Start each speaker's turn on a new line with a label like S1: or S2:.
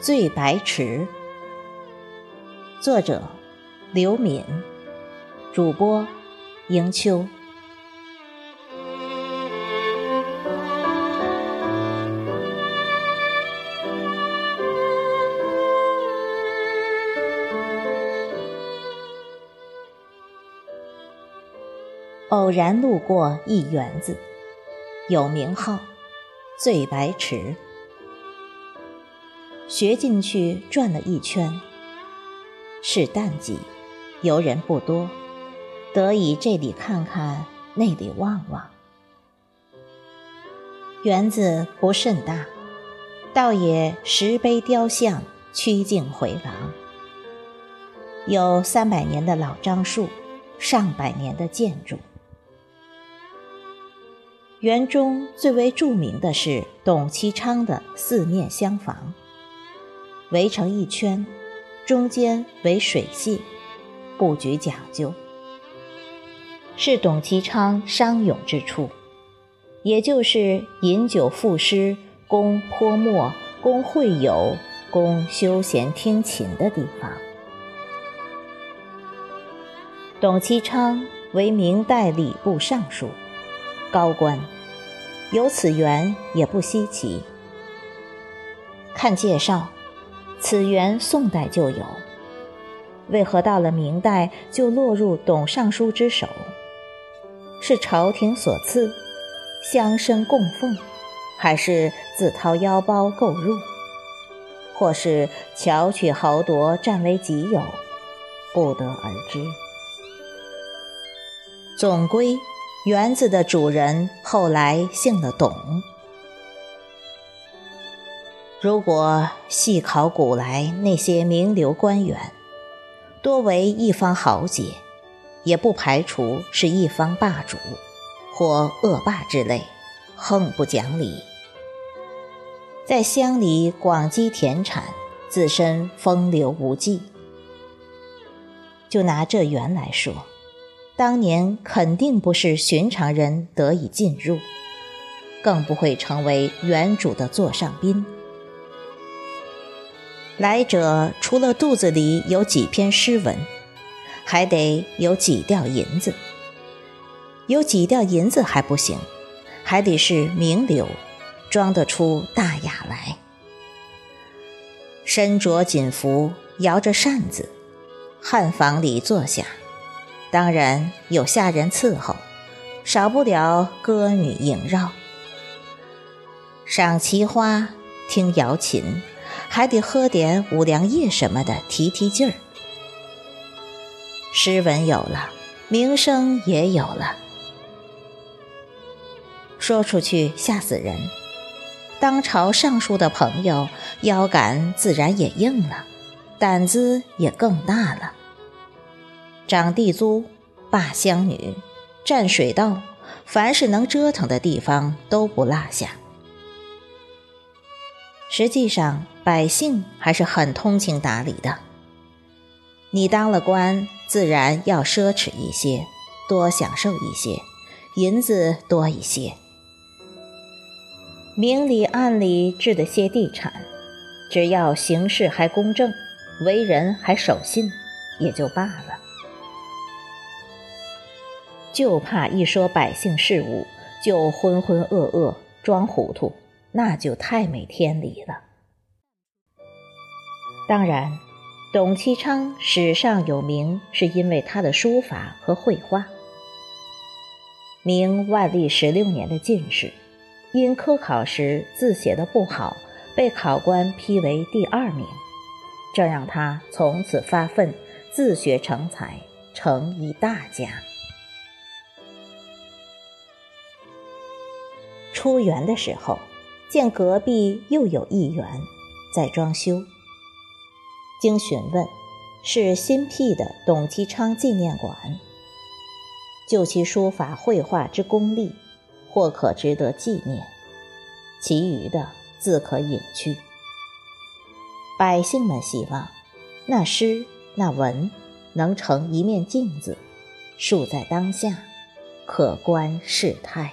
S1: 醉白池，作者刘敏，主播迎秋。偶然路过一园子，有名号“醉白池”。学进去转了一圈，是淡季，游人不多，得以这里看看，那里望望。园子不甚大，倒也石碑雕像，曲径回廊，有三百年的老樟树，上百年的建筑。园中最为著名的是董其昌的四面厢房。围成一圈，中间为水榭，布局讲究，是董其昌商咏之处，也就是饮酒赋诗、供泼墨、供会友、供休闲听琴的地方。董其昌为明代礼部尚书，高官，有此园也不稀奇。看介绍。此园宋代就有，为何到了明代就落入董尚书之手？是朝廷所赐，乡绅供奉，还是自掏腰包购入？或是巧取豪夺占为己有？不得而知。总归，园子的主人后来姓了董。如果细考古来那些名流官员，多为一方豪杰，也不排除是一方霸主或恶霸之类，横不讲理，在乡里广积田产，自身风流无际。就拿这园来说，当年肯定不是寻常人得以进入，更不会成为园主的座上宾。来者除了肚子里有几篇诗文，还得有几吊银子。有几吊银子还不行，还得是名流，装得出大雅来。身着锦服，摇着扇子，汉房里坐下，当然有下人伺候，少不了歌女萦绕，赏奇花，听瑶琴。还得喝点五粮液什么的提提劲儿。诗文有了，名声也有了，说出去吓死人。当朝尚书的朋友腰杆自然也硬了，胆子也更大了。长地租、霸乡女、占水道，凡是能折腾的地方都不落下。实际上，百姓还是很通情达理的。你当了官，自然要奢侈一些，多享受一些，银子多一些。明里暗里置的些地产，只要行事还公正，为人还守信，也就罢了。就怕一说百姓事务，就浑浑噩噩，装糊涂。那就太没天理了。当然，董其昌史上有名，是因为他的书法和绘画。明万历十六年的进士，因科考时字写的不好，被考官批为第二名，这让他从此发奋自学成才，成一大家。出园的时候。见隔壁又有一园在装修，经询问，是新辟的董其昌纪念馆。就其书法绘画之功力，或可值得纪念，其余的自可隐去。百姓们希望那诗那文能成一面镜子，树在当下，可观世态。